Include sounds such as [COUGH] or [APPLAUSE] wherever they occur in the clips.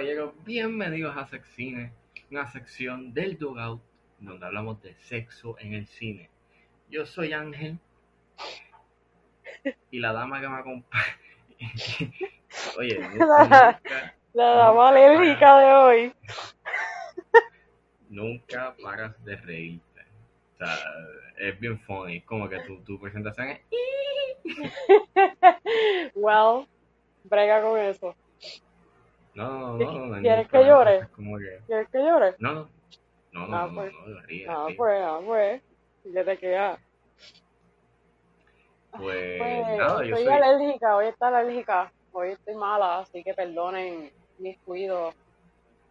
Caballeros, bienvenidos a Sexcine, una sección del Dugout donde hablamos de sexo en el cine. Yo soy Ángel y la dama que me acompaña. [LAUGHS] Oye, [LAUGHS] nunca, La dama alérgica de hoy. nunca paras de reírte. O sea, es bien funny. Como que tu, tu presentación es. [LAUGHS] Well, brega con eso. No, no, no. no, ¿Quieres que llore? Como que. ¿Quieres que llore? No, no. No, no, Ah, no, pues. no, no, ríe, No, ríe. pues, no, pues. ¿Qué te queda? Pues, Pues, nada, yo soy. alérgica, hoy está alérgica. Hoy estoy mala, así que perdonen mis cuidos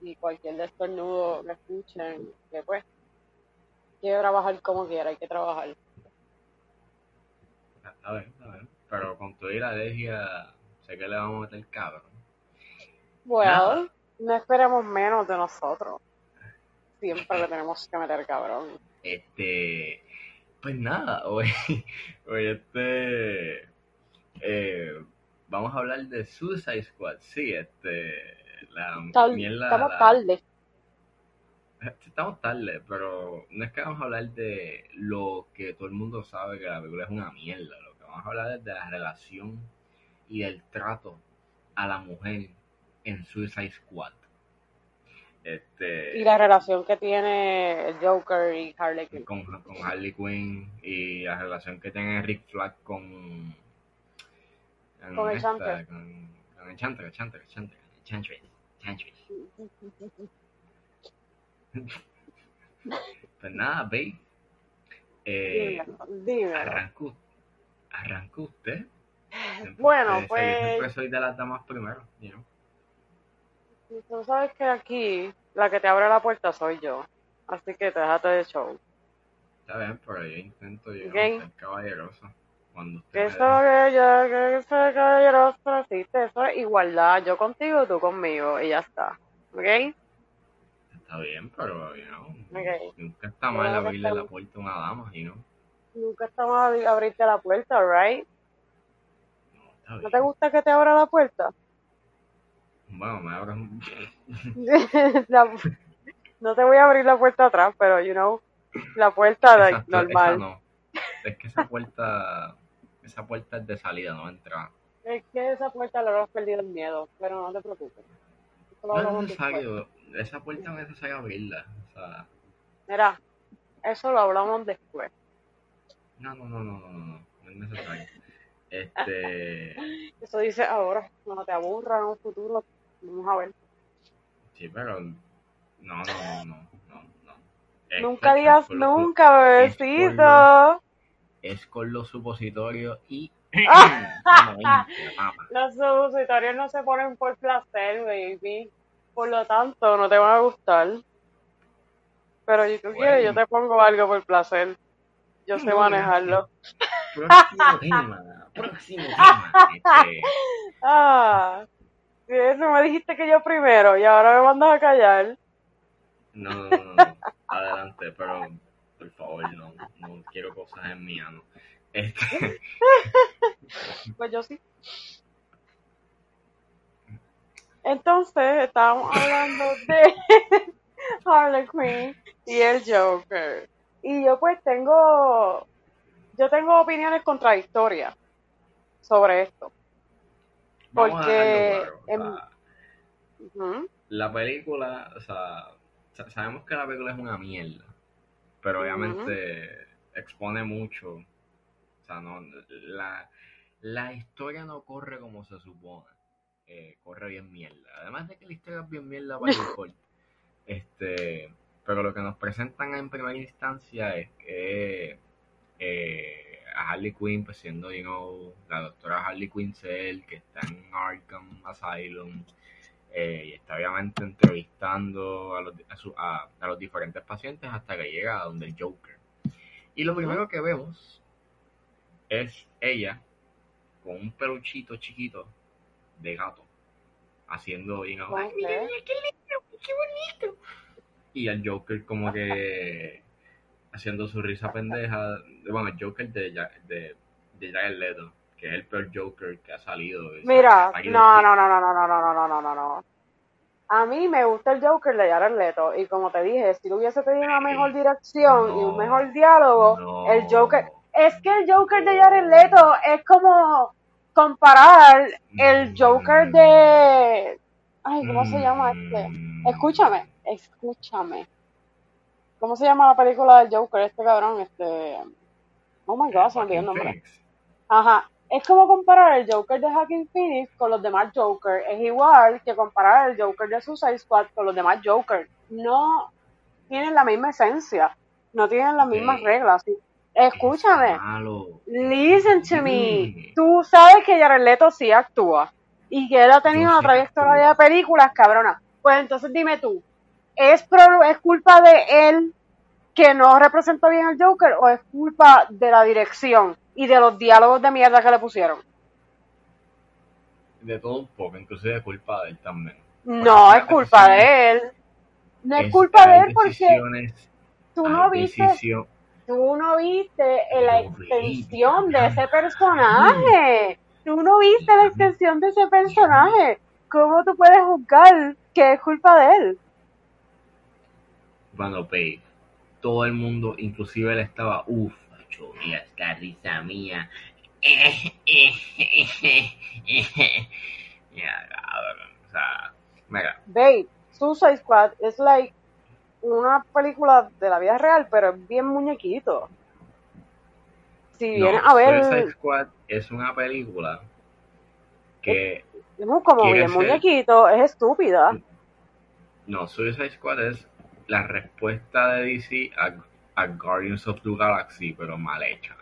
y cualquier destornudo que escuchen. Que pues, quiero trabajar como quiera, hay que trabajar. A ver, a ver. Pero con tu alergia, sé que le vamos a meter cabrón. Well, no esperemos menos de nosotros. Siempre le tenemos que meter cabrón. Este, pues nada, [LAUGHS] hoy, hoy este, eh, vamos a hablar de Suicide Squad. Sí, este, la Tal- mierda. estamos la- tarde. Estamos tarde, pero no es que vamos a hablar de lo que todo el mundo sabe que la película es una mierda. Lo que vamos a hablar es de la relación y del trato a la mujer en Suicide Squad. Este, Y la relación que tiene el Joker y Harley Quinn. con, con Harley Quinn y la relación que tiene Rick Flag con Con el esta, Chanter. con, con el Chanter, el Chanter, el el. [LAUGHS] Pues nada, babe. Eh, Dímelo, arrancó, arrancó usted. Siempre- Bueno, pues- siempre soy de las damas primero, you know. Tú sabes que aquí la que te abre la puerta soy yo. Así que déjate de show. Está bien, pero yo intento yo Ok. ser caballeroso. Cuando usted eso que yo, que soy caballeroso, existe. Eso es igualdad. Yo contigo, tú conmigo. Y ya está. ¿Ok? Está bien, pero, you know, nunca está mal abrirle está- la puerta a una dama, you know. Nunca a abri- abrirte la puerta, ¿right? No, está ¿No bien. te gusta que te abra la puerta? Bueno, me abres un... [LAUGHS] No te voy a abrir la puerta atrás, pero, you know, la puerta Exacto, normal. esa no. Es que esa puerta, esa puerta es de salida, no de entrada. Es que esa puerta le hemos perdido el miedo, pero no te preocupes. Lo No es necesario, esa puerta no es necesario abrirla. O sea, Mira, eso lo hablamos después. no, no, no, no, no, no, no, no es necesario. Este, [LAUGHS] Eso dice ahora, cuando te aburra en un futuro, vamos a ver. sí, pero no, no, no, no, no. Es nunca digas con nunca, bebecito. Es con los supositorios y... Los supositorios no se ponen por placer, baby. Por lo tanto, no te van a gustar. Pero si tú quieres, yo te pongo algo por placer. Yo sé manejarlo. Próximo tema, próximo tema. Este, Ah, eso me dijiste que yo primero y ahora me mandas a callar. No, no, no, no. [LAUGHS] Adelante, pero por favor, no, no quiero cosas en mi ano. Este, [LAUGHS] Pues yo sí. Entonces, estábamos hablando de [LAUGHS] Harley Quinn y el Joker. Y yo pues tengo, yo tengo opiniones contradictorias sobre esto. Vamos Porque en-. O sea, la película, o sea, sa- sabemos que la película es una mierda, pero obviamente expone mucho. O sea, no, la, la historia no corre como se supone. eh, corre bien mierda. Además de que la historia es bien mierda para el default. Este, pero lo que nos presentan en primera instancia es que eh, a Harley Quinn, pues siendo, you know, la doctora Harley Quinzel, que está en Arkham Asylum, eh, y está obviamente entrevistando a los, a, su- a- a los diferentes pacientes hasta que llega a donde el Joker. Y lo primero que vemos es ella con un peluchito chiquito de gato haciendo, you know, "Ay, mira, mira, qué lindo, qué bonito. Y el Joker como que haciendo su risa pendeja, bueno, el Joker de, Ja- de, de Jared Leto, que es el peor Joker que ha salido. Mira, no, no, no, no, no, no, no, no, no, no. A mí me gusta el Joker de Jared Leto y como te dije, si hubiese tenido una mejor dirección y un mejor diálogo, el Joker... Es que el Joker de Jared Leto es como comparar el Joker de... Ay, ¿cómo se llama este? Mm. Escúchame, escúchame. ¿Cómo se llama la película del Joker? Este cabrón, este... Oh my god, se me olvidó el nombre. Ajá. Es como comparar el Joker de Hacking Phoenix con los demás Joker. Es igual que comparar el Joker de Suicide Squad con los demás Joker. No tienen la misma esencia. No tienen las mismas reglas. Escúchame. Listen to me. Tú sabes que Jared Leto sí actúa. Y que él ha tenido una trayectoria de películas, cabrona. Pues entonces dime tú, ¿es, ¿es culpa de él que no representa bien al Joker o es culpa de la dirección y de los diálogos de mierda que le pusieron? De todo un poco, inclusive es culpa de él también. No, es culpa de él. No es, culpa de él porque tú no viste tú no viste la extensión de ese personaje. Tú no viste la extensión de ese personaje. ¿Cómo tú puedes juzgar que es culpa de él? Bueno, Pay, todo el mundo, inclusive él estaba, uff, mira esta risa mía. [LAUGHS] cabrón, o sea, mira. Babe, Suicide Squad es like una película de la vida real, pero es bien muñequito. Si vienes a ver. Suicide Squad es una película que. Es, como bien muñequito, es estúpida. No, Suicide Squad es la respuesta de DC a, Guardians of the Galaxy, pero mal hecha.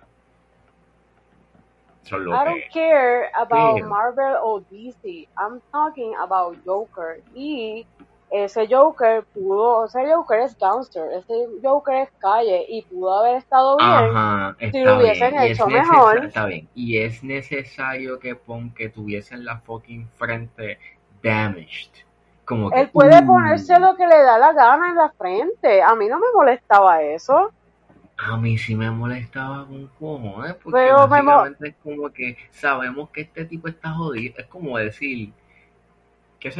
I don't care about Marvel o DC. I'm talking about Joker. Y ese Joker pudo, ese Joker es gangster, ese Joker es calle y pudo haber estado bien si lo hubiesen hecho mejor. Está bien, y es necesario que, pon, que tuviesen la fucking frente damaged. Como Él puede uh. ponerse lo que le da la gana en la frente. A mí no me molestaba eso. A mí sí me molestaba con cojones, porque Pero básicamente es como que sabemos que este tipo está jodido. Es como decir,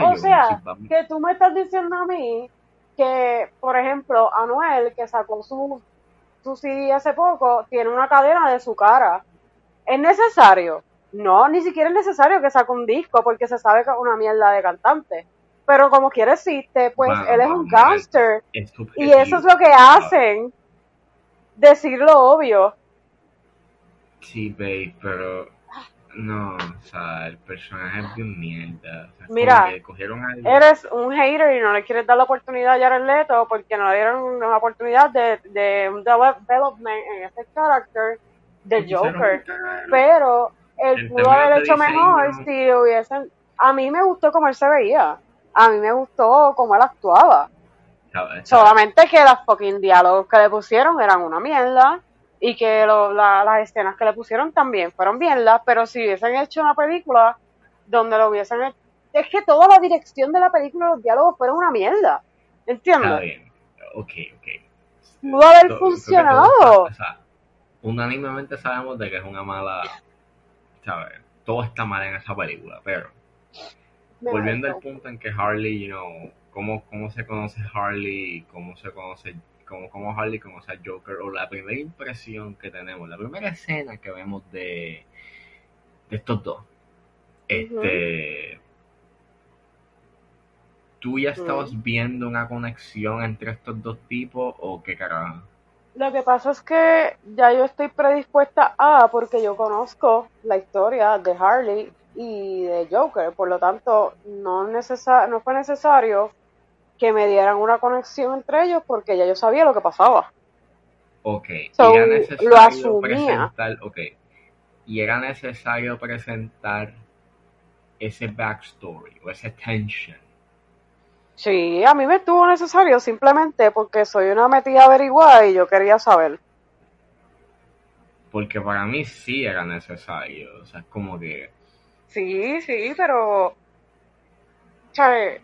o sea, que tú me estás diciendo a mí que, por ejemplo, Anuel, que sacó su, su CD hace poco, tiene una cadena de su cara. ¿Es necesario? No, ni siquiera es necesario que saque un disco porque se sabe que es una mierda de cantante. Pero como quiere existe, pues él es un gangster. y eso es lo que hacen. Decir lo obvio. Sí, babe, pero no, o sea, el personaje es de mierda. Mira, eres un hater y no le quieres dar la oportunidad a Jared Leto porque no le dieron una oportunidad de, de un development en ese carácter de Joker. Pero él pudo haber hecho mejor si hubiesen... A mí me gustó cómo él se veía. A mí me gustó cómo él actuaba. Solamente que los fucking diálogos que le pusieron eran una mierda y que las escenas que le pusieron también fueron bien las, pero si hubiesen hecho una película donde lo hubiesen hecho, es que toda la dirección de la película, los diálogos fueron una mierda, ¿entiendes? Está bien, ok, ok. Pudo haber funcionado. o sea, unánimemente sabemos de que es una mala, ¿sabes? Todo está mal en esa película, pero volviendo al punto en que Harley, you know, cómo, cómo se conoce Harley, cómo se conoce como, como Harley conoce a Joker, o la primera impresión que tenemos, la primera escena que vemos de, de estos dos. Este. ¿Tú ya estabas viendo una conexión entre estos dos tipos o qué carajo? Lo que pasa es que ya yo estoy predispuesta a, porque yo conozco la historia de Harley y de Joker, por lo tanto, no, no fue necesario que me dieran una conexión entre ellos porque ya yo sabía lo que pasaba. Ok, y era necesario presentar, okay. y era necesario presentar ese backstory o ese tension. Sí, a mí me estuvo necesario simplemente porque soy una metida averiguada y yo quería saber. Porque para mí sí era necesario, o sea, es como que... Sí, sí, pero... ¿sabes?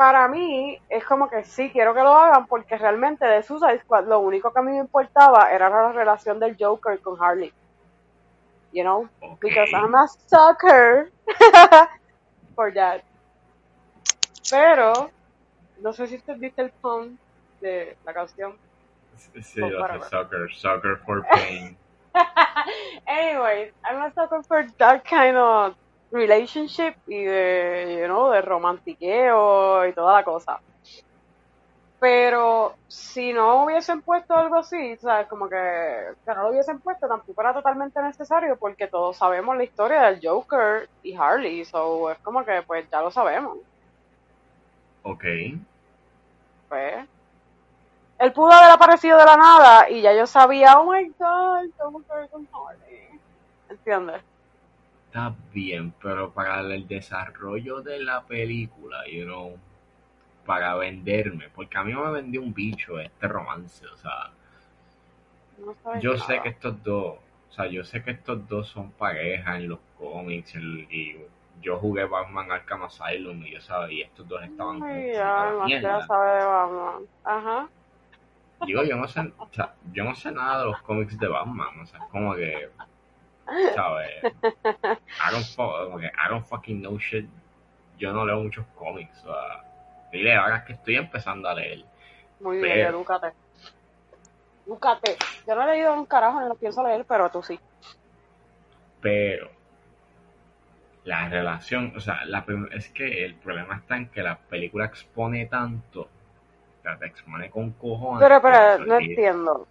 para mí es como que sí, quiero que lo hagan porque realmente de Suicide Squad lo único que a mí me importaba era la relación del Joker con Harley. You know? Because I'm a sucker [LAUGHS] for that. Pero, no sé si usted viste el pun de la canción. Sí, yo sé, soccer, soccer for [LAUGHS] pain. Anyways, I'm not talking for that kind of relationship y de, you know, de romantiqueo y toda la cosa. Pero si no hubiesen puesto algo así, ¿sabes? Como que, que no lo hubiesen puesto, tampoco era totalmente necesario porque todos sabemos la historia del Joker y Harley, so es como que pues ya lo sabemos. Ok. Pues, él pudo haber aparecido de la nada y ya yo sabía, oh my god, Joker con Harley. ¿Entiendes? Está bien, pero para el desarrollo de la película, you know para venderme, porque a mí no me vendió un bicho este romance, o sea, yo sé que estos dos, o sea, yo sé que estos dos son pareja en los cómics y yo jugué Batman Arkham Asylum y yo sabía, y estos dos estaban Ay, ya, sabe de Batman. Ajá. Digo, yo no sé, o sea, yo no sé nada de los cómics de Batman, o sea, es como que, ¿sabes? I don't, como que I don't fucking know shit. Yo no leo muchos cómics, o sea, Dile ahora que estoy empezando a leer. Muy bien, edúcate. Edúcate. Yo no he leído un carajo, no lo pienso leer, pero tú sí. Pero la relación, o sea, la, es que el problema está en que la película expone tanto, o sea, te expone con cojones. Pero, pero, no entiendo.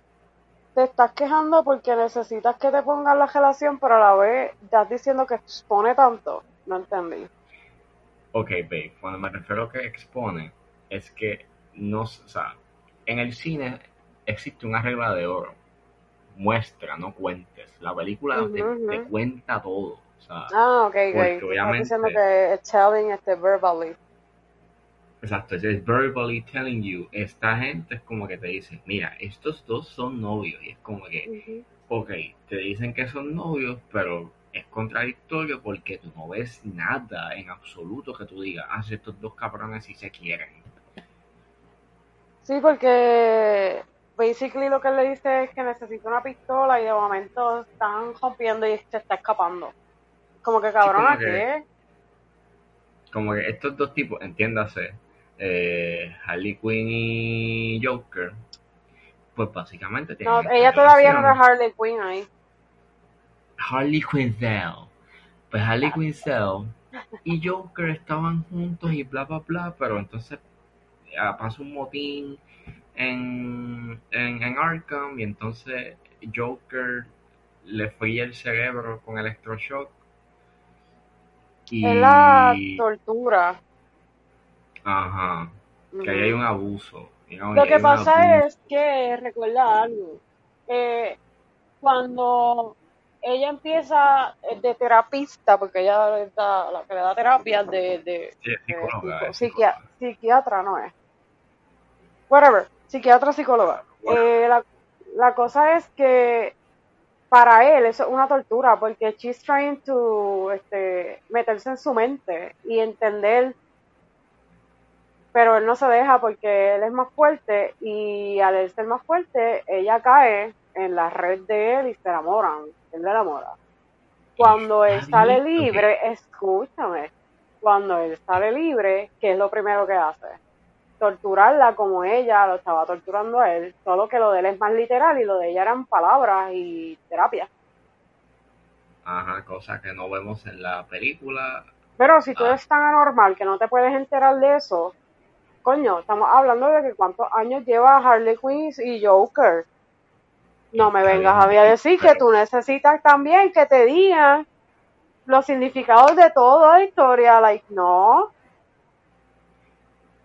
Te estás quejando porque necesitas que te pongan la relación, pero a la vez estás diciendo que expone tanto. No entendí. Ok, babe, cuando me refiero a que expone, es que no, o sea, en el cine existe una regla de oro. Muestra, no cuentes. La película te, cuenta todo. O sea, ah, ok, ok. Obviamente, diciendo que es telling este verbally. Exacto, es verbally telling you. Esta gente es como que te dice, mira, estos dos son novios. Y es como que, ok, te dicen que son novios, pero es contradictorio porque tú no ves nada en absoluto que tú digas, ah, estos dos cabrones sí se quieren. Sí, porque basically lo que le dice es que necesita una pistola y de momento están rompiendo y se está escapando. Como que cabrón, ¿qué? Como que estos dos tipos, entiéndase, eh, Harley Quinn y Joker, pues básicamente tienen. No, ella todavía no es Harley Quinn ahí. Harley Quinzel. Pues Harley Quinzel y Joker estaban juntos y bla, bla, bla, pero entonces pasó un motín en, en, Arkham y entonces Joker le fue el cerebro con electroshock. Y... Es la tortura. Ajá. Que ahí hay un abuso. Lo que pasa es que, recuerda algo, eh, cuando ella empieza eh, de terapista, porque ella la, que le da terapia de, de, psiquiatra, no es. Whatever, psiquiatra, psicóloga. Eh, la, la cosa es que para él eso es una tortura, porque she's trying to este, meterse en su mente y entender, pero él no se deja porque él es más fuerte y al él ser más fuerte, ella cae en la red de él y se enamoran él la enamora. Cuando él sale libre, escúchame, cuando él sale libre, ¿qué es lo primero que hace? Torturarla como ella lo estaba torturando a él, solo que lo de él es más literal y lo de ella eran palabras y terapia. Ajá, cosa que no vemos en la película. Pero si tú ah. eres tan anormal que no te puedes enterar de eso, coño, estamos hablando de que cuántos años lleva Harley Quinn y Joker. No me vengas a decir que tú necesitas también que te digan los significados de toda la historia. Like, no.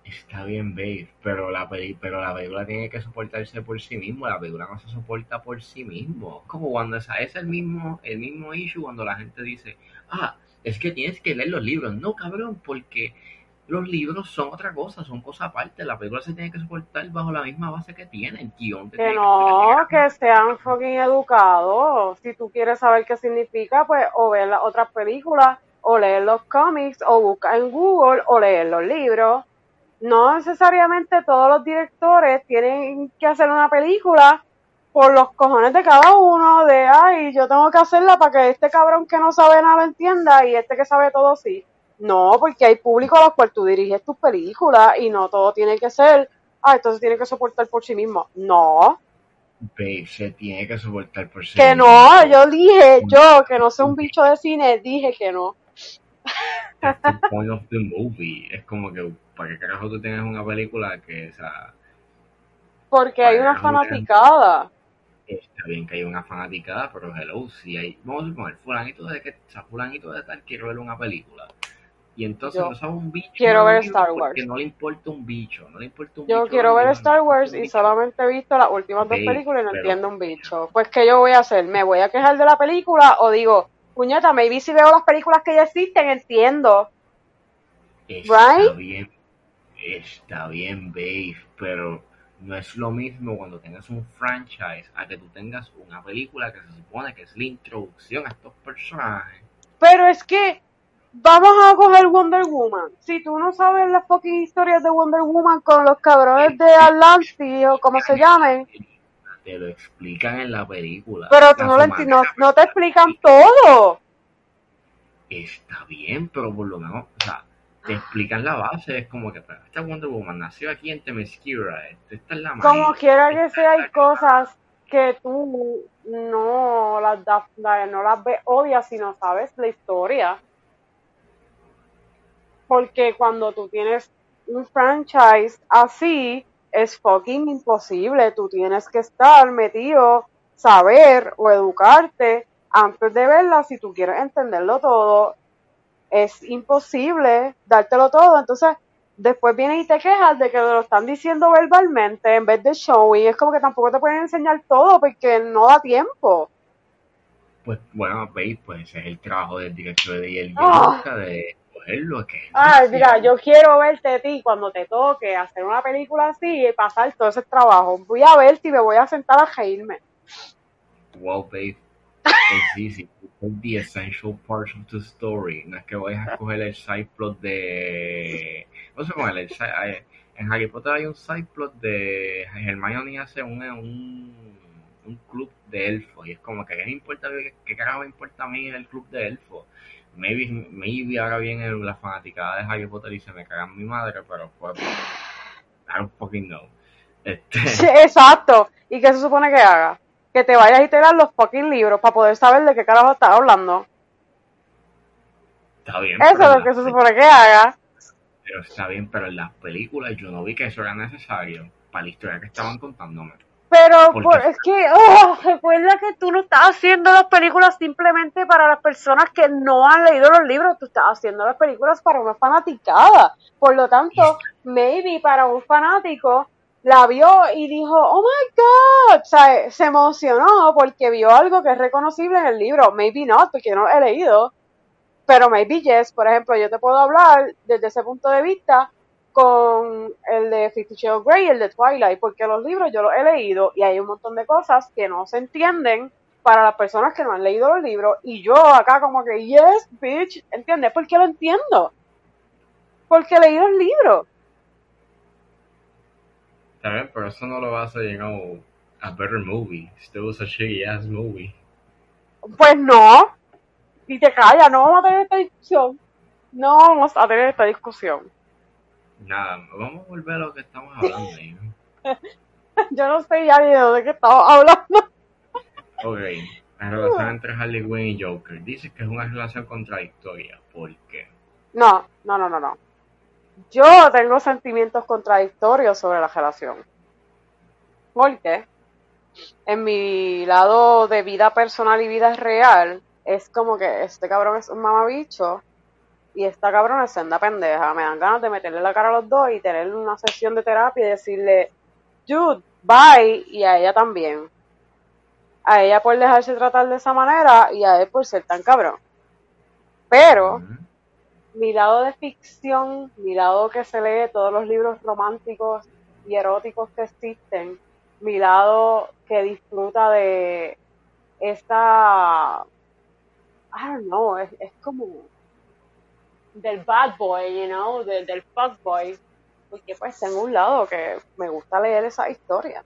Está bien, babe, pero la, pero la película tiene que soportarse por sí mismo. La película no se soporta por sí mismo. Como cuando es, es el mismo, el mismo issue cuando la gente dice, ah, es que tienes que leer los libros. No, cabrón, porque los libros son otra cosa, son cosas aparte. La película se tiene que soportar bajo la misma base que tiene, el guion. Que no, que, sean fucking educados. Si tú quieres saber qué significa, pues o ver las otras películas, o leer los cómics, o buscar en Google, o leer los libros. No necesariamente todos los directores tienen que hacer una película por los cojones de cada uno, de, ay, yo tengo que hacerla para que este cabrón que no sabe nada lo entienda y este que sabe todo sí No, porque hay público a los cual tú diriges tus películas y no todo tiene que ser, ah, entonces tiene que soportar por sí mismo. No. Babe, se tiene que soportar por sí Que mismo. no, yo dije, yo, que no soy un bicho de cine, dije que no. The point of the movie. Es como que, ¿para qué carajo tú tienes una película que, o sea, Porque hay una que fanaticada. está bien que hay una fanaticada, pero hello, si hay, vamos a suponer, fulanito de que, o sea, fulanito de tal quiere ver una película. Y entonces Yo no sabe un bicho. quiero ver Star Porque Wars. no le importa un bicho, no le importa un Yo bicho quiero ver Star Wars y solamente he visto las últimas dos películas y no pero- entiendo un bicho. Pues, ¿qué yo voy a hacer? ¿Me voy a quejar de la película o digo, puñeta, maybe si veo las películas que ya existen, entiendo? Está Right? bien, está bien, babe, pero no es lo mismo cuando tengas un franchise a que tú tengas una película que se supone que es la introducción a estos personajes. Pero es que vamos a coger Wonder Woman. Si tú no sabes las fucking historias de Wonder Woman con los cabrones de Atlantis o como se llamen, Te lo explican en la película. pero tú no, lo no, te explican todo. Está bien, pero por lo menos, o sea, te explican la base. Es como que, esta Wonder Woman nació aquí en Themyscira. este- Esta es la Como maíz, quiera que sea, hay cosas que tú no las, das- no las ves obvias si no sabes la historia. Porque cuando tú tienes un franchise así, es fucking imposible. Tú tienes que estar metido, saber o educarte antes de verla si tú quieres entenderlo todo. Es imposible dártelo todo. Entonces, después vienes y te quejas de que lo están diciendo verbalmente en vez de showing. Es como que tampoco te pueden enseñar todo porque no da tiempo. Pues bueno, veis, pues ese es el trabajo del director de el Ah. de que Ay, mira, yo quiero verte a ti cuando te toque hacer una película así y pasar todo ese trabajo. Voy a verte y me voy a sentar a reírme. Wow, babe, it's easy. It's the essential parts of the story. No es que vayas a coger el side plot de... No sé cómo es el side... En Harry Potter hay un side plot de Hermione hace un, un, un club de elfos y es como que ¿qué me importa? ¿Qué, qué carajo me importa a mí el club de elfos? Maybe, maybe ahora viene la fanaticada de Harry Potter y se me cagan mi madre, pero pues... I don't fucking know. Este, [LAUGHS] Sí, exacto. ¿Y qué se supone que haga? Que te vayas y te leas los fucking libros para poder saber de qué carajo estás hablando. está bien. Eso es lo que se supone que haga. Pero está bien, pero en las películas yo no vi que eso era necesario para la historia que estaban contándome. Pero por- es que, oh, recuerda que tú no estás haciendo las películas simplemente para las personas que no han leído los libros, tú estás haciendo las películas para una fanaticada. Por lo tanto, maybe para un fanático la vio y dijo, oh my god, o sea, se emocionó porque vio algo que es reconocible en el libro. Maybe not, porque yo no lo he leído. Pero maybe yes, por ejemplo, yo te puedo hablar desde ese punto de vista con el de Fifty Shades of Grey y el de Twilight, porque los libros yo los he leído y hay un montón de cosas que no se entienden para las personas que no han leído los libros y yo acá como que, yes, bitch, ¿entiendes? ¿Por qué lo entiendo? Porque leí los libros. Está bien, pero eso no lo hace, you know, a better movie. Still was a shitty ass movie. Pues no. Y te calla, no vamos a tener esta discusión. No vamos a tener esta discusión. Nada, vamos a volver a lo que estamos hablando. ¿no? [LAUGHS] Yo no sé ya ni de que estamos hablando. Ok, la relación entre Harley Quinn y Joker. Dices que es una relación contradictoria. ¿Por qué? No, no, no, no, no. Yo tengo sentimientos contradictorios sobre la relación. Porque en mi lado de vida personal y vida real, es como que este cabrón es un mamabicho y esta cabrona es senda pendeja. Me dan ganas de meterle la cara a los dos y tener una sesión de terapia y decirle, dude, bye, y a ella también. A ella por dejarse tratar de esa manera y a él por ser tan cabrón. Pero mi lado de ficción, mi lado que se lee todos los libros románticos y eróticos que existen, mi lado que disfruta de esta, I don't know, es, es como del bad boy, you know, del, del fuck boy, porque pues tengo un lado que me gusta leer esa historia,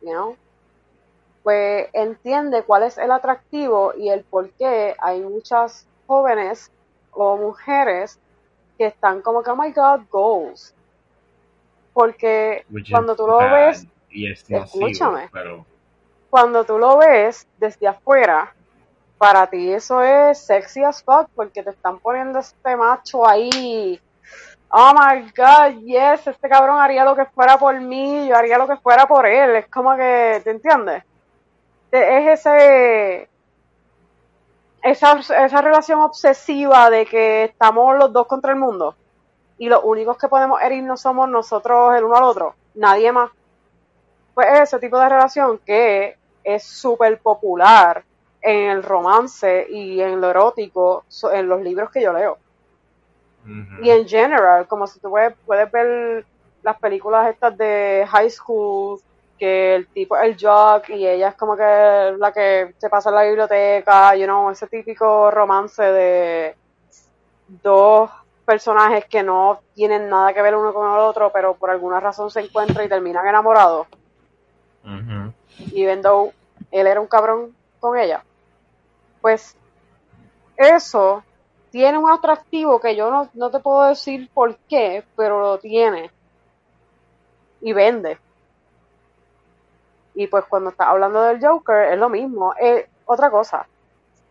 you know, pues entiende cuál es el atractivo y el por qué hay muchas jóvenes o mujeres que están como que, oh my god, goals. Porque Which cuando tú lo bad ves, escúchame. pero cuando tú lo ves desde afuera, para ti eso es sexy as fuck porque te están poniendo este macho ahí. Oh my god, yes, este cabrón haría lo que fuera por mí, yo haría lo que fuera por él. Es como que, ¿te entiendes? Te- Es ese, esa, esa relación obsesiva de que estamos los dos contra el mundo y los únicos que podemos herirnos somos nosotros el uno al otro, nadie más. Pues es ese tipo de relación que es súper popular en el romance y en lo erótico, en los libros que yo leo. Y en general, como si tú puedes, puedes ver las películas estas de high school, que el tipo es el jock y ella es como que la que se pasa en la biblioteca, you know, ese típico romance de dos personajes que no tienen nada que ver uno con el otro, pero por alguna razón se encuentran y terminan enamorados. Ujú. even though él era un cabrón con ella. Pues eso tiene un atractivo que yo no, no te puedo decir por qué, pero lo tiene. Y vende. Y pues cuando estás hablando del Joker es lo mismo. Eh, otra cosa,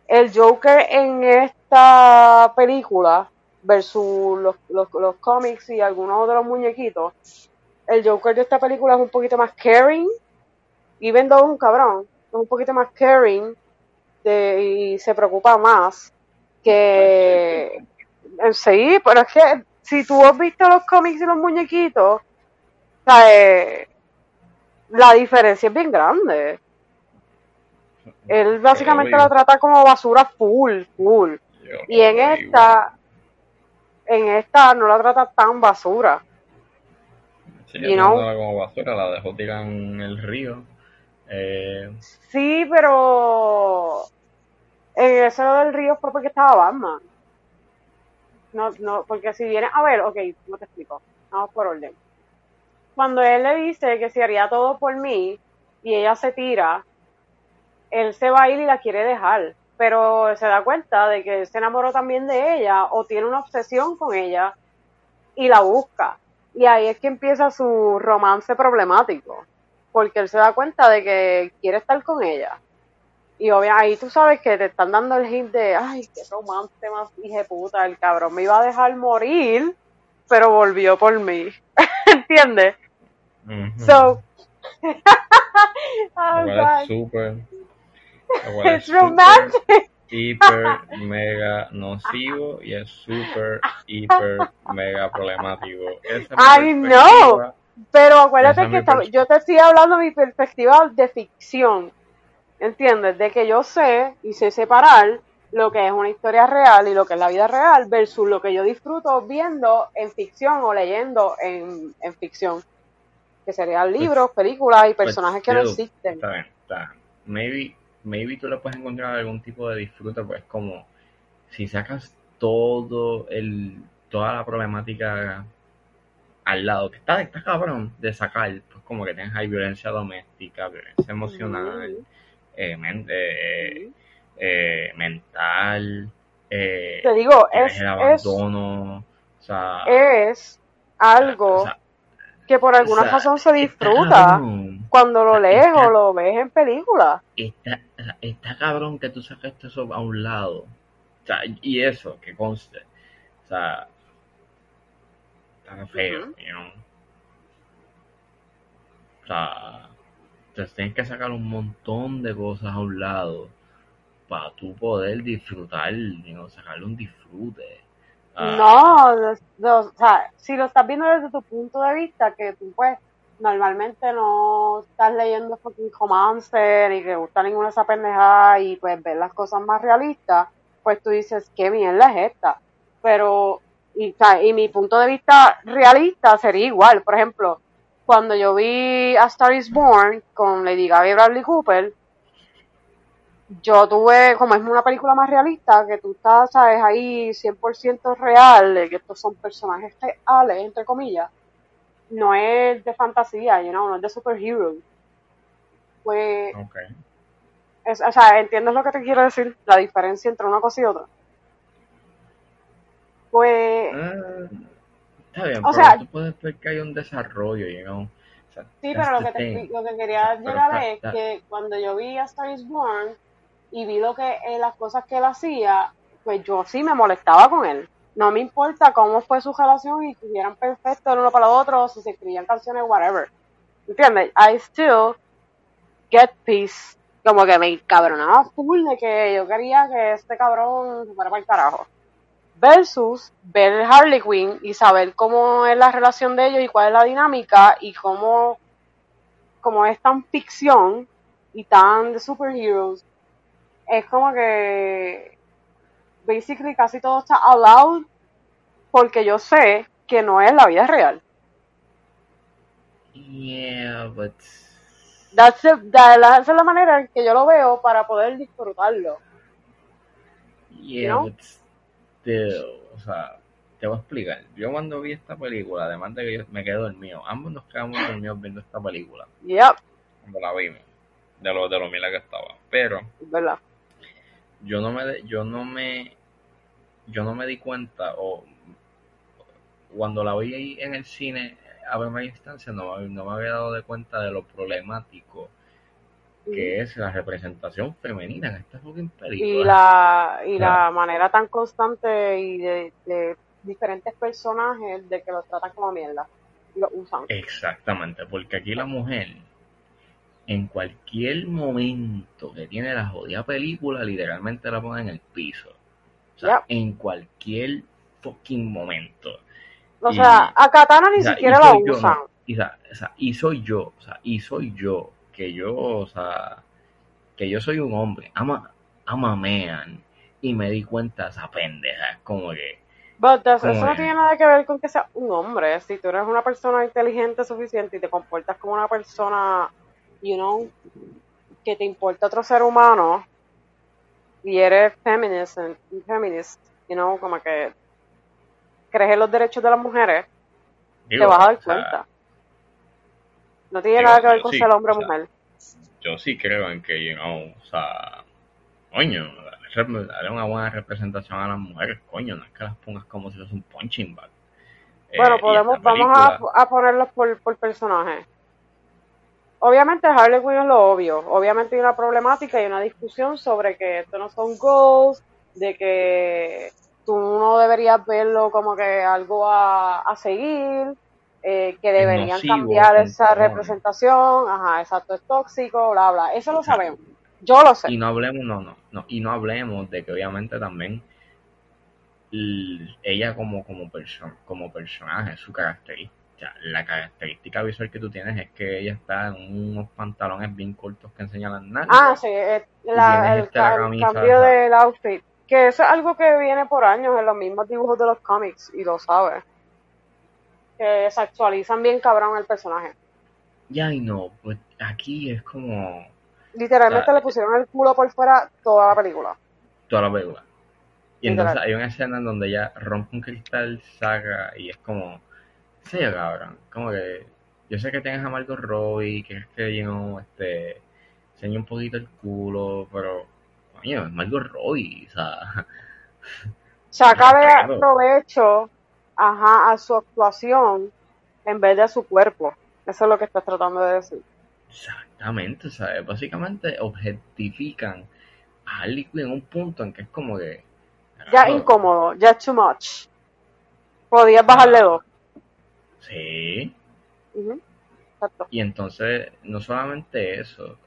el Joker en esta película versus los, los, los cómics y algunos de los muñequitos, el Joker de esta película es un poquito más caring y Vendo un cabrón, es un poquito más caring de, y se preocupa más que sí, pero es que si tú has visto los cómics y los muñequitos, la diferencia es bien grande. Él básicamente la trata como basura full, full. Yo Y en esta, en esta no la trata tan basura. Sí, know. tratándola como basura, la dejó tirada en el río. Eh, Sí, pero en eso del río fue porque estaba Batman. No, no, porque si viene, a ver, ok, no te explico, vamos por orden. Cuando él le dice que se haría todo por mí y ella se tira, él se va a ir y la quiere dejar, pero se da cuenta de que se enamoró también de ella o tiene una obsesión con ella y la busca. Y ahí es que empieza su romance problemático, porque él se da cuenta de que quiere estar con ella. Y obviamente ahí tú sabes que te están dando el hint de, ay, qué romance más hija puta, el cabrón me iba a dejar morir, pero volvió por mí. [LAUGHS] ¿Entiendes? So, [LAUGHS] oh, God. es It's súper, romantic. hiper, [LAUGHS] mega nocivo y es súper, hiper, mega problemático. Esa I know. Pero acuérdate es que yo te estoy hablando de mi perspectiva de ficción. ¿Entiendes? De que yo sé y sé separar lo que es una historia real y lo que es la vida real versus lo que yo disfruto viendo en ficción o leyendo en, en ficción. Que serían libros, películas y Pues, personajes que no existen. Está bien, está bien. Maybe, maybe tú le puedes encontrar algún tipo de disfrute, pues como si sacas todo el, toda la problemática al lado, que está, está cabrón de sacar, pues como que tienes ahí violencia doméstica, violencia emocional, eh, men- eh, eh, mental, Te digo, es, el es, abandono, o sea, es algo o sea, que por alguna o sea, razón se disfruta cabrón. cuando lo lees está- o lo ves en películas. está, está cabrón que tú sacaste eso a un lado. Y eso, que conste. O sea, está feo, you know. O sea, entonces tienes que sacar un montón de cosas a un lado para tú poder disfrutar, you know, sacarle un disfrute. Ah, No, o sea, si lo estás viendo desde tu punto de vista, que tú pues normalmente no estás leyendo fucking romance ni que gusta ninguna de esas pendejadas y pues ver las cosas más realistas, pues tú dices, qué mierda es esta. Pero, y, mi punto de vista realista sería igual. Por ejemplo, cuando yo vi A Star is Born con Lady Gaga y Bradley Cooper, yo tuve, como es una película más realista, que tú estás, sabes, ahí 100% real, que estos son personajes reales, entre comillas, no es de fantasía, you know, no es de superheroes. Pues, ok. es- o sea, ¿entiendes lo que te quiero decir? La diferencia entre una cosa y otra. Pues, Ah, está bien, O sea- tú puedes ver que hay un desarrollo, you know. O sea, sí, pero lo que, te, lo que quería Pero llegar es que cuando yo vi a Star is Born y vi lo que eh, las cosas que él hacía, pues yo sí me molestaba con él. No me importa cómo fue su relación y que estuvieran perfectos el uno para el otro, si se escribían canciones, whatever. ¿Entiendes? I still get peace. Como que me cabronaba full de que yo quería que este cabrón se fuera para el carajo. Versus ver Harley Quinn y saber cómo es la relación de ellos y cuál es la dinámica y cómo, cómo es tan ficción y tan de superheroes. Es como que basically casi todo está allowed porque yo sé que no es la vida real. Yeah, but... That's the- la- esa es la manera en que yo lo veo para poder disfrutarlo. Yeah, still, o sea, te voy a explicar. Yo cuando vi esta película, además de que yo me quedé dormido, ambos nos quedamos dormidos viendo esta película, Yep, cuando la vimos, de lo, de lo mila que estaba. Pero verdad. yo no me, yo no me, yo no me di cuenta, o cuando la vi ahí en el cine a primera instancia, no, no me había dado de cuenta de lo problemático que es la representación femenina en esta fucking película. Y la, y la manera tan constante y de, de diferentes personajes de que los tratan como mierda. Y lo usan. Exactamente, porque aquí la mujer, en cualquier momento que tiene la jodida película, literalmente la pone en el piso. O sea, en cualquier fucking momento. O y- sea, a Katana ni O sea, siquiera la yo, usan. Y, o sea, y soy yo, o sea, y soy yo, que yo, o sea, que yo soy un hombre, ama, ama man, y me di cuenta de esa pendeja, es como que, But ¿Cómo eso no tiene nada que ver con que sea un hombre. Si tú eres una persona inteligente suficiente y te comportas como una persona, you know, que te importa otro ser humano y eres feminist, and- feminist you know, como que crees en los derechos de las mujeres, digo, te vas a dar o sea, cuenta. No tiene nada que ver con sí, ser hombre o mujer. yo sí creo en que, you know, o sea, coño, darle una buena representación a las mujeres, coño, no es que las pongas como si fuese un punching bag. Eh, Bueno, podemos, vamos a, a ponerlos por, por personaje. Obviamente Harley Quinn es lo obvio. Obviamente hay una problemática y una discusión sobre que esto no son goals, de que tú no deberías verlo como que algo a, a seguir, eh, que deberían nocivo, cambiar esa representación, ajá, exacto, es tóxico, bla, bla. Eso lo sabemos. Yo lo sé. Y no hablemos, no, no, no, y no hablemos de que obviamente también ella como, como, perso- como personaje, su característica, la característica visual que tú tienes es que ella está en unos pantalones bien cortos que enseñan las. Ah, sí, eh, la- el, este, la el cambio del outfit. Que eso es algo que viene por años en los mismos dibujos de los cómics, y lo sabes. Que se actualizan bien cabrón el personaje. Ya y no, pues aquí es como Literalmente le pusieron el culo por fuera toda la película. toda la película. Y entonces hay una escena en donde ella rompe un cristal, saca y es como, sí, cabrón, como que yo sé que tienes a Margot Robbie, que es que, know, este, enseña un poquito el culo, pero, coño, es Margot Robbie, o sea, Saca [LAUGHS] de provecho ajá, a su actuación en vez de a su cuerpo. Eso es lo que estás tratando de decir. exactamente, o sea, básicamente objetifican a Quinn en un punto en que es como que, Ya incómodo, ya too much. Podías bajarle dos. Sí, Ujú, Exacto. Y entonces, no solamente eso,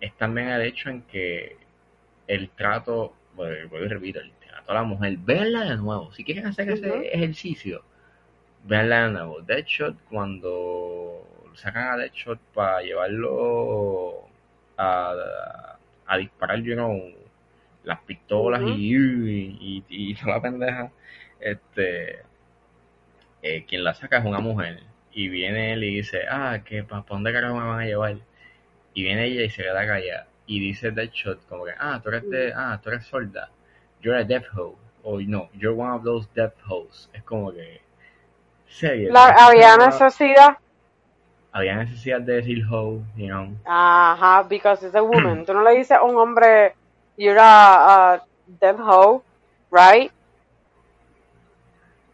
es también el hecho en que el trato, bueno, vuelvo y repito, el a la mujer, véanla de nuevo. Si quieren hacer ese Ujú. ejercicio, véanla de nuevo. Deadshot, cuando sacan a Deadshot para llevarlo a, a disparar, you know, las pistolas y, y, y toda la pendeja, este, eh, quien la saca es una mujer. Y viene él y dice, ah, que para dónde carajo me van a llevar. Y viene ella y se queda callada. Y dice Deadshot como que, ah, tú eres de, ah, tú eres sorda. You're a deaf hoe. O no, you're one of those deaf hoes. Es como que, serio. La- había necesidad había necesidad de decir hoe, you know. Ajá, because it's a woman. [CLEARS THROAT] Tú no le dices a un hombre, you're a, a dead hoe, right?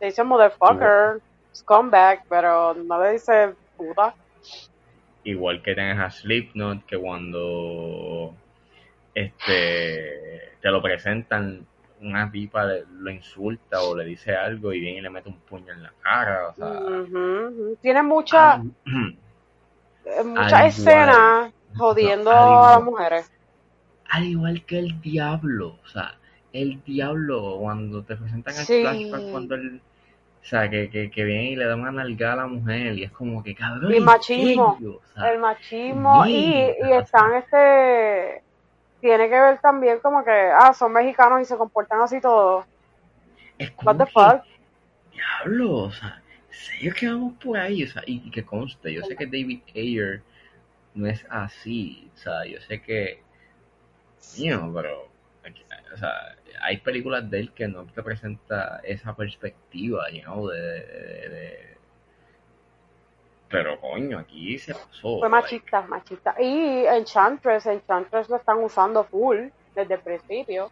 Le dice motherfucker, scumbag, pero no le dice puta. Igual que tengas a Slipknot, que cuando este te lo presentan, una pipa lo insulta o le dice algo y viene y le mete un puño en la cara. O sea, Tiene mucha, mucha escena jodiendo a las mujeres. Al igual que el diablo, o sea, el diablo cuando te presentan el flashback cuando él o sea, que, que, que viene y le da una nalgada a la mujer y es como que cabrón. El machismo. el machismo. y, y están este. Tiene que ver también como que, ah, son mexicanos y se comportan así todos. Es como What the fuck? Diablo, o sea, sé que vamos por ahí, o sea, y, que conste, yo sé que David Ayer no es así, o sea, yo sé que, you pero, o sea, hay películas de él que no te presenta esa perspectiva, you de, pero coño, aquí se pasó. Fue machista, machista. Y Enchantress, Enchantress lo están usando full desde el principio.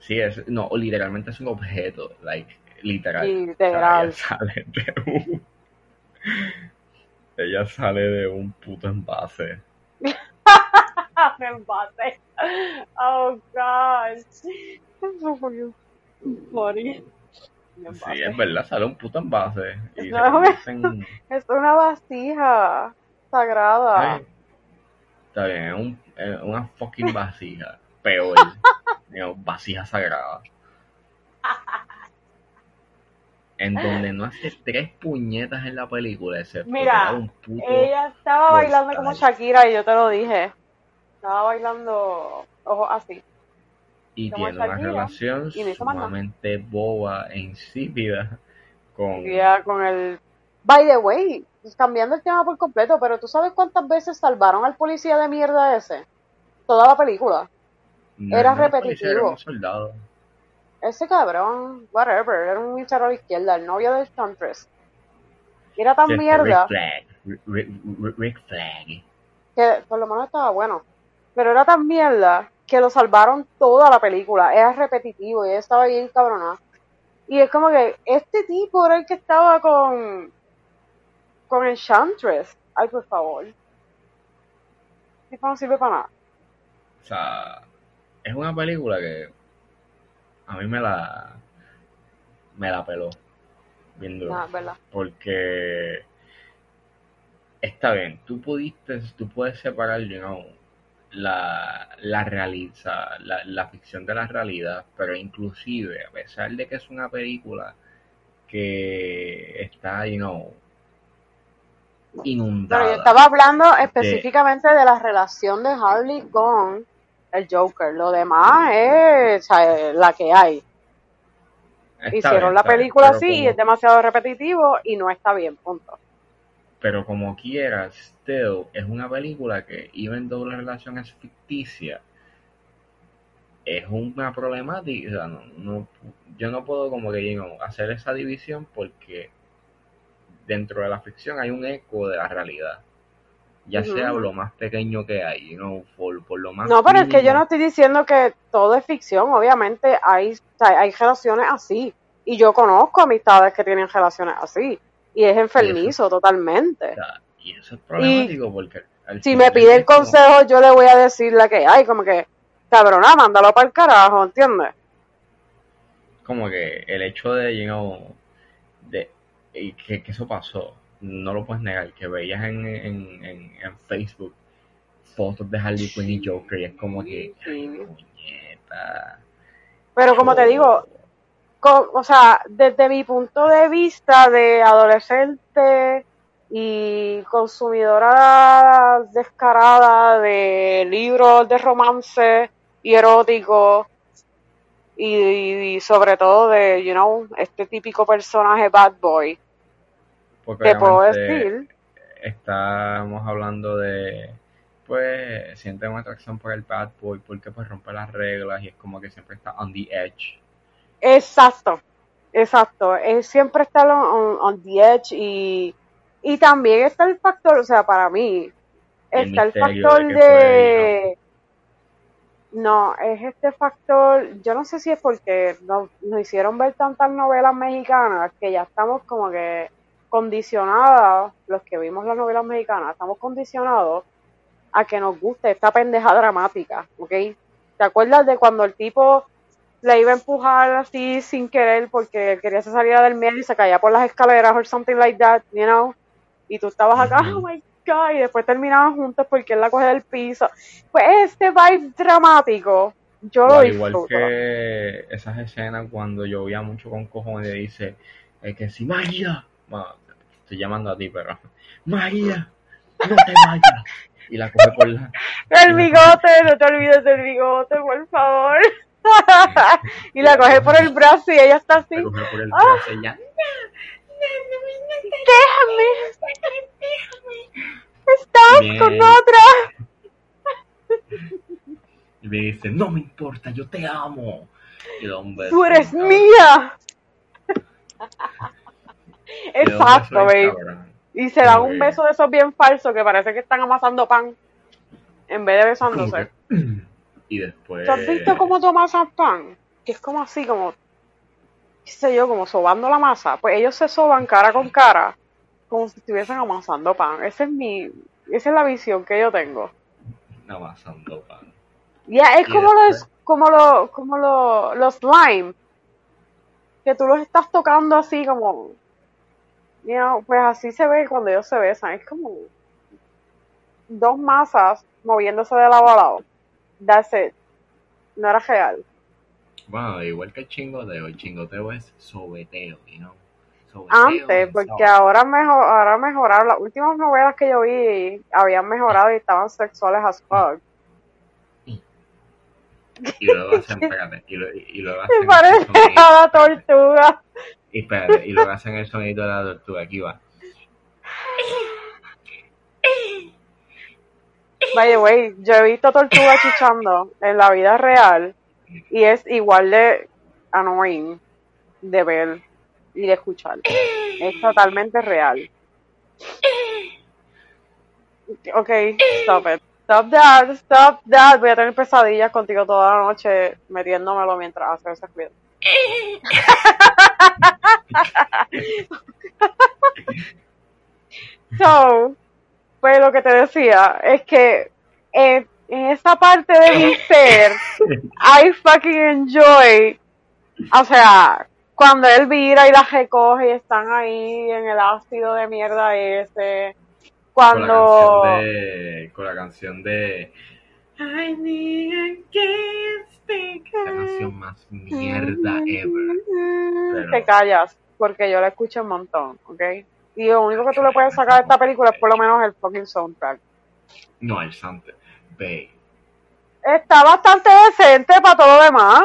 Sí, es, no, literalmente es un objeto, like, literal. Literal. ella sale de un, ella sale de un puto envase. [LAUGHS] envase. Oh, God. [LAUGHS] so funny. Sí, es verdad, sale un puto envase. Y [LAUGHS] Es una vasija sagrada. Está bien, es, un, una fucking vasija. [LAUGHS] Peor. vasija sagrada. En donde no hace tres puñetas en la película, excepto Mira, un puto ella estaba bailando como Shakira y yo te lo dije. Estaba bailando ojos así. Y tiene una relación sumamente boba e insípida con... con el... By the way, cambiando el tema por completo, pero ¿tú sabes cuántas veces salvaron al policía de mierda ese? Toda la película. era repetitivo. Era un soldado. Ese cabrón, whatever, era un hinchero a la izquierda, el novio de Stuntress. Era tan mierda. Rick Flag. Rick Flag. Que por lo menos estaba bueno. Pero era tan mierda que lo salvaron toda la película. Era repetitivo y ella estaba bien cabronada. Y es como que este tipo era el que estaba con con Enchantress. Ay, por favor. Esto no sirve para nada. O sea, es una película que a mí me la me la peló viendo ah, verdad. porque está bien tú pudiste tú puedes separar you know, la, la realidad, la, la, ficción de la realidad, pero inclusive, a pesar de que es una película que está, you know, inundada. Pero yo estaba hablando específicamente de, la relación de Harley con el Joker. Lo demás es la que hay. Hicieron la película así y es demasiado repetitivo y no está bien, punto pero como quieras, still, es una película que, even though la relación es ficticia, es una problemática. no, yo no puedo como que hacer esa división porque dentro de la ficción hay un eco de la realidad. Ya sea lo más pequeño que hay, por lo más... No, pero es que yo no estoy diciendo que todo es ficción, obviamente hay, hay relaciones así. Y yo conozco amistades que tienen relaciones así y es enfermizo totalmente. y eso es problemático porque... si me pide el consejo, yo le voy a decir la que hay, como que, cabrona, mándalo para el carajo, ¿entiendes? Como que el hecho de, you de que, eso pasó, no lo puedes negar, que veías en, en, en, Facebook fotos de Harley Quinn y Joker y es como que, Pero como te digo, o sea, desde mi punto de vista de adolescente y consumidora descarada de libros de romance y erótico y, sobre todo de, you know, este típico personaje bad boy. Porque te puedo decir. Estamos hablando de, pues, siente una atracción por el bad boy porque pues rompe las reglas y es como que siempre está on the edge Exacto, exacto. Es siempre estar on, on, the edge y, y también está el factor, o sea, para mí, está el, factor de... No, es este factor, yo no sé si es porque nos, nos hicieron ver tantas novelas mexicanas que ya estamos como que condicionadas, los que vimos las novelas mexicanas, estamos condicionados a que nos guste esta pendeja dramática, ¿ok? ¿Te acuerdas de cuando el tipo le iba a empujar así sin querer porque quería salir del miedo y se caía por las escaleras or something like that, you know? Y tú estabas acá, oh my god, y después terminaban juntos porque él la coge del piso. Pues este vibe dramático, yo lo Igual, igual disfruto. que esas escenas cuando llovía mucho con cojones y dice eh, que si María, bueno, estoy llamando a ti, pero María, no te vayas. Y la coge por la, El bigote, no te olvides del bigote, por favor. [LAUGHS] y la coge por el brazo y ella está así. la coge por el Ah. y ya. Déjame. Estás Bien. con otra. Y me dice, no me importa, yo te amo. Y da. Tú eres cabrón. mía. [LAUGHS] Da Exacto, cabrón. Y se dan un beso de esos bien falsos que parece que están amasando pan en vez de besándose. [CLEARS THROAT] Y después. ¿Tú has visto cómo amasas pan? Que es como así, como, qué sé yo, como sobando la masa. Pues ellos se soban cara con cara, como si estuviesen amasando pan. Esa es mi, esa es la visión que yo tengo. Amasando pan. Ya, es Y como después- los, como los, como los, los slime, que tú los estás tocando así como, you know, pues así se ve cuando ellos se besan. Es como dos masas moviéndose de lado a lado. That's it. No era real. Bueno, igual que el chingoteo, el chingoteo es sobeteo, you know. Antes, en porque ahora mejor, ahora mejoraron. Las últimas novelas que yo vi habían mejorado y estaban sexuales as fuck. Y luego hacen, espérate, y, lo- y luego [LAUGHS] hacen Me parece a la tortuga. y espérate, y luego hacen el sonido de la tortuga, aquí va. By the way, yo he visto tortugas [LAUGHS] chichando en la vida real y es igual de annoying de ver y de escuchar. Es totalmente real. Ok, stop it. Stop that, stop that. Voy a tener pesadillas contigo toda la noche metiéndomelo mientras haces ese ruido. [LAUGHS] [LAUGHS] So, pues lo que te decía es que eh, en esa parte de mi [LAUGHS] ser, I fucking enjoy, o sea, cuando él vira y la recoge y están ahí en el ácido de mierda ese, Con la cuando... canción de. Con la canción de. I need a La canción más mierda ever. Pero- Te callas, porque yo la escucho un montón, ¿ok? Y lo único que tú le puedes sacar a esta película es por lo menos el fucking soundtrack. No, el. Babe. Está bastante decente para todo lo demás.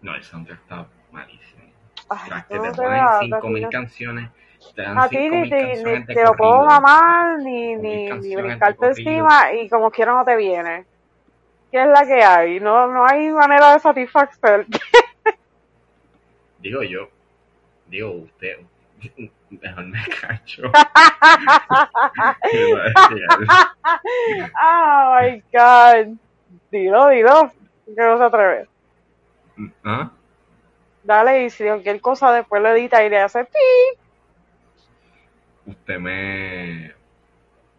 No, el soundtrack está malísimo. Ay, Tras que no te te ponen veas, 5000 Tatiana. canciones. Te dan A ti 5000 ni te, ni de te lo puedo mamar, ni, ni, ni brincarte encima y como quiera no te viene. ¿Qué es la que hay? No, no hay manera de satisfacer. [LAUGHS] Digo yo. Digo usted. [LAUGHS] Mejor me algo. [LAUGHS] oh my god. Dilo, dilo. Que no se atreve. ¿Ah? Dale, y si cualquier cosa después lo edita y le hace pi. Usted me.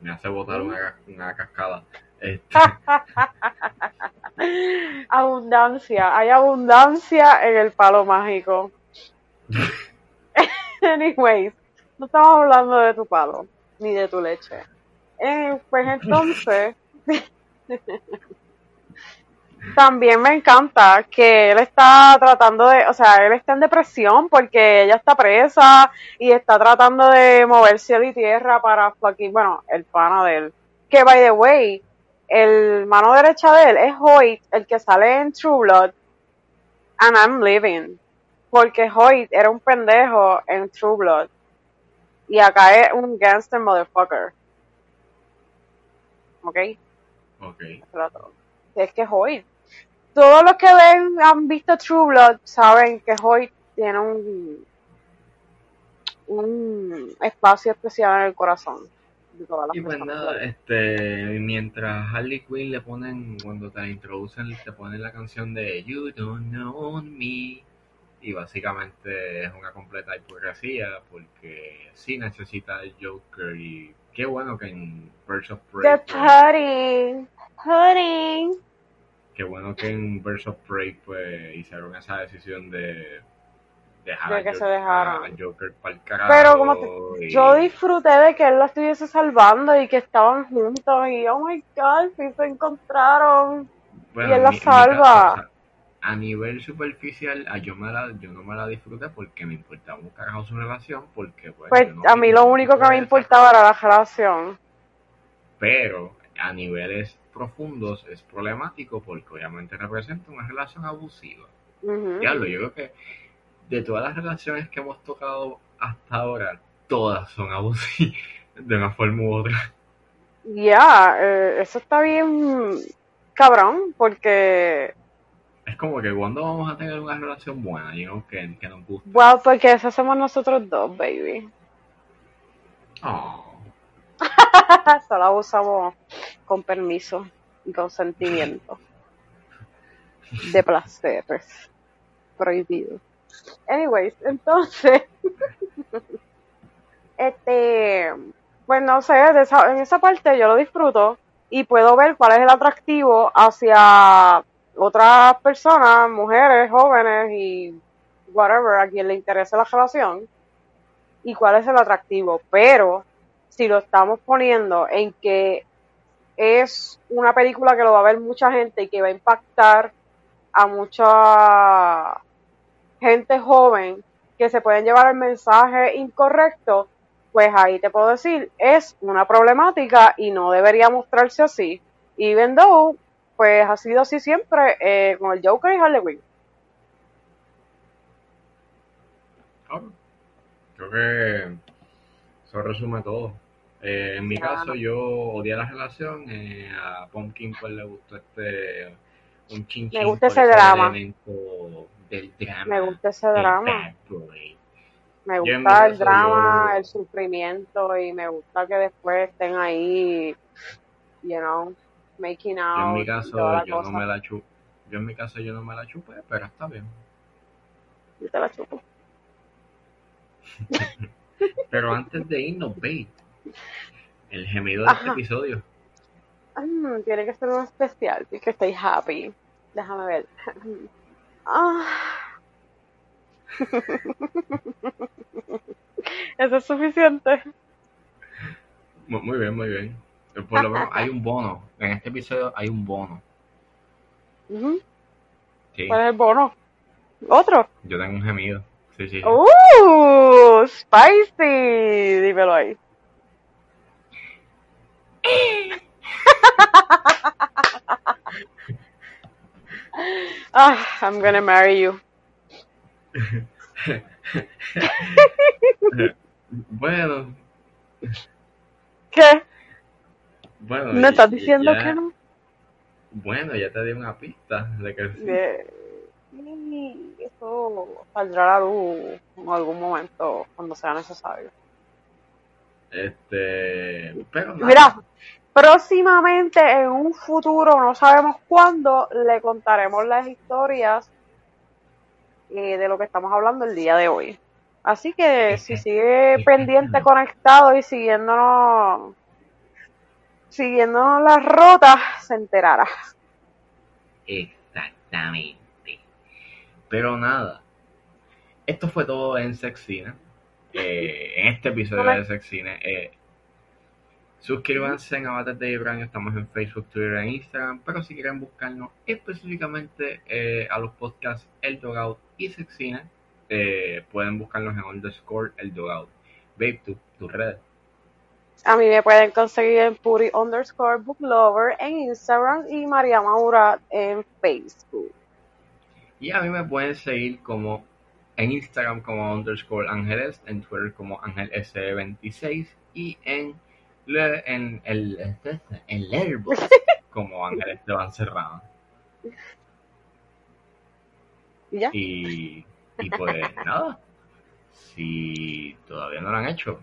Me hace botar una cascada. Este, [LAUGHS] Abundancia. Hay abundancia en el palo mágico. [LAUGHS] Anyways, no estamos hablando de tu palo, ni de tu leche. Eh, pues entonces, [LAUGHS] también me encanta que él está tratando de, o sea, él está en depresión porque ella está presa y está tratando de mover cielo y tierra para fucking, bueno, el pana de él. Que by the way, el mano derecha de él es Hoyt, el que sale en True Blood, and I'm living. Porque Hoyt era un pendejo en True Blood. Y acá es un gangster motherfucker. ¿Ok? ok. Es que Hoyt. Todos los que ven, han visto True Blood, saben que Hoyt tiene un, un espacio especial en el corazón de todas las Y pues personas. nada, este, mientras Harley Quinn le ponen, cuando te la introducen, te ponen la canción de You Don't Know Me. Y básicamente es una completa hipocresía porque sí necesita el Joker y qué bueno que en Birds of Prey, The pudding, pudding. qué bueno que en Birds of Prey pues hicieron esa decisión de dejar De que se Joker- al Joker para el carajo. Pero como te- y- yo disfruté de que él la estuviese salvando y que estaban juntos y oh my god, sí se encontraron. Bueno, y él la mi- salva. A nivel superficial, a yo, me la, yo no me la disfruté porque me importaba un carajo su relación, porque pues, Pues no a mí lo único que me importaba era la relación. Pero a niveles profundos es problemático porque obviamente representa una relación abusiva. Ujú. Diablo, yo creo que de todas las relaciones que hemos tocado hasta ahora, todas son abusivas [LAUGHS] de una forma u otra. Ya, eh, eso está bien cabrón, porque, Es como que cuando vamos a tener una relación buena, you know, que, que nos gusta. wow, porque eso hacemos nosotros dos, baby. Oh. [LAUGHS] Solo abusamos con permiso y consentimiento [LAUGHS] de placeres prohibidos. Anyways, entonces, [LAUGHS] este, pues no sé, de esa- en esa parte yo lo disfruto y puedo ver cuál es el atractivo hacia otras personas, mujeres, jóvenes y whatever, a quien le interese la relación y cuál es el atractivo. Pero si lo estamos poniendo en que es una película que lo va a ver mucha gente y que va a impactar a mucha gente joven que se pueden llevar el mensaje incorrecto, pues ahí te puedo decir, es una problemática y no debería mostrarse así. Even though, pues ha sido así siempre eh, con el Joker y Harley Quinn. Ok. Creo que eso resume todo. Eh, en mi caso, yo odié la relación. eh, a Pumpkin pues le gustó este un chinchín Me gusta ese drama. del drama. Me gusta ese drama. Me gusta el drama, yo- el sufrimiento y me gusta que después estén ahí, you know, making Yo en out mi caso, yo cosa. no me la chupé. Yo en mi caso yo no me la chupé, pero está bien. Yo te la chupo. [LAUGHS] Pero antes de irnos, babe, el gemido de este Ajá. episodio. Mm, tiene que ser un especial, porque estoy happy. Déjame ver. Ah. [LAUGHS] Eso es suficiente. Mu- Muy bien, muy bien. Por lo menos [LAUGHS] hay un bono. En este episodio hay un bono. Ujú. Sí, ¿Cuál es el bono? ¿Otro? yo tengo un gemido. Sí. sí. ¡Uh! ¡Spicy! Dímelo ahí. [LAUGHS] ah, I'm gonna marry you. [LAUGHS] bueno, ¿Qué? Bueno. ¿Me estás diciendo ya- que no? Bueno, ya te di una pista de que sí. De- eso saldrá a la luz en algún momento cuando sea necesario. Este, pero nada. Mira, próximamente en un futuro, no sabemos cuándo, le contaremos las historias eh, de lo que estamos hablando el día de hoy. Así que si sigue pendiente, conectado y siguiéndonos, siguiéndonos las rotas, se enterará. Exactamente. Pero nada. Esto fue todo en Sexina. Eh, en este episodio de Sexine. Eh, suscríbanse en Abates de Vibranio. Estamos en Facebook, Twitter e Instagram. Pero si quieren buscarnos específicamente eh, a los podcasts El Dogout y Sexina, eh, pueden buscarnos en underscore El Dogout. Babe, tu, tu red. A mí me pueden conseguir en Puri underscore book lover en Instagram y María Maura en Facebook. Y a mí me pueden seguir como en Instagram como underscore ángeles, en Twitter como ángel S26 y en, le- en el en Letterboxd [LAUGHS] como ángel Esteban Serrano. ¿Y ya? Y, y pues nada, si todavía no lo han hecho,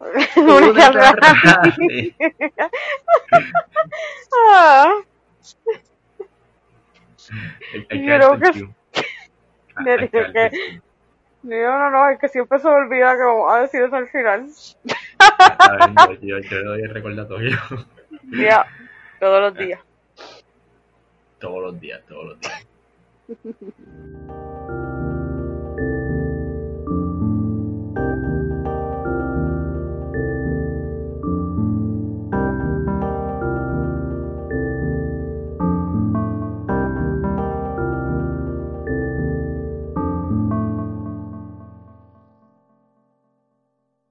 [LAUGHS] Una. [LAUGHS] [LAUGHS] Ah, Hay- hay Yo creo que-. Ah, que-. No, no, no, es que siempre se me olvida que vamos a decir eso al final. Bien, yo, yo, le doy el recordatorio Ya, todos los días. todos los días, todos los días.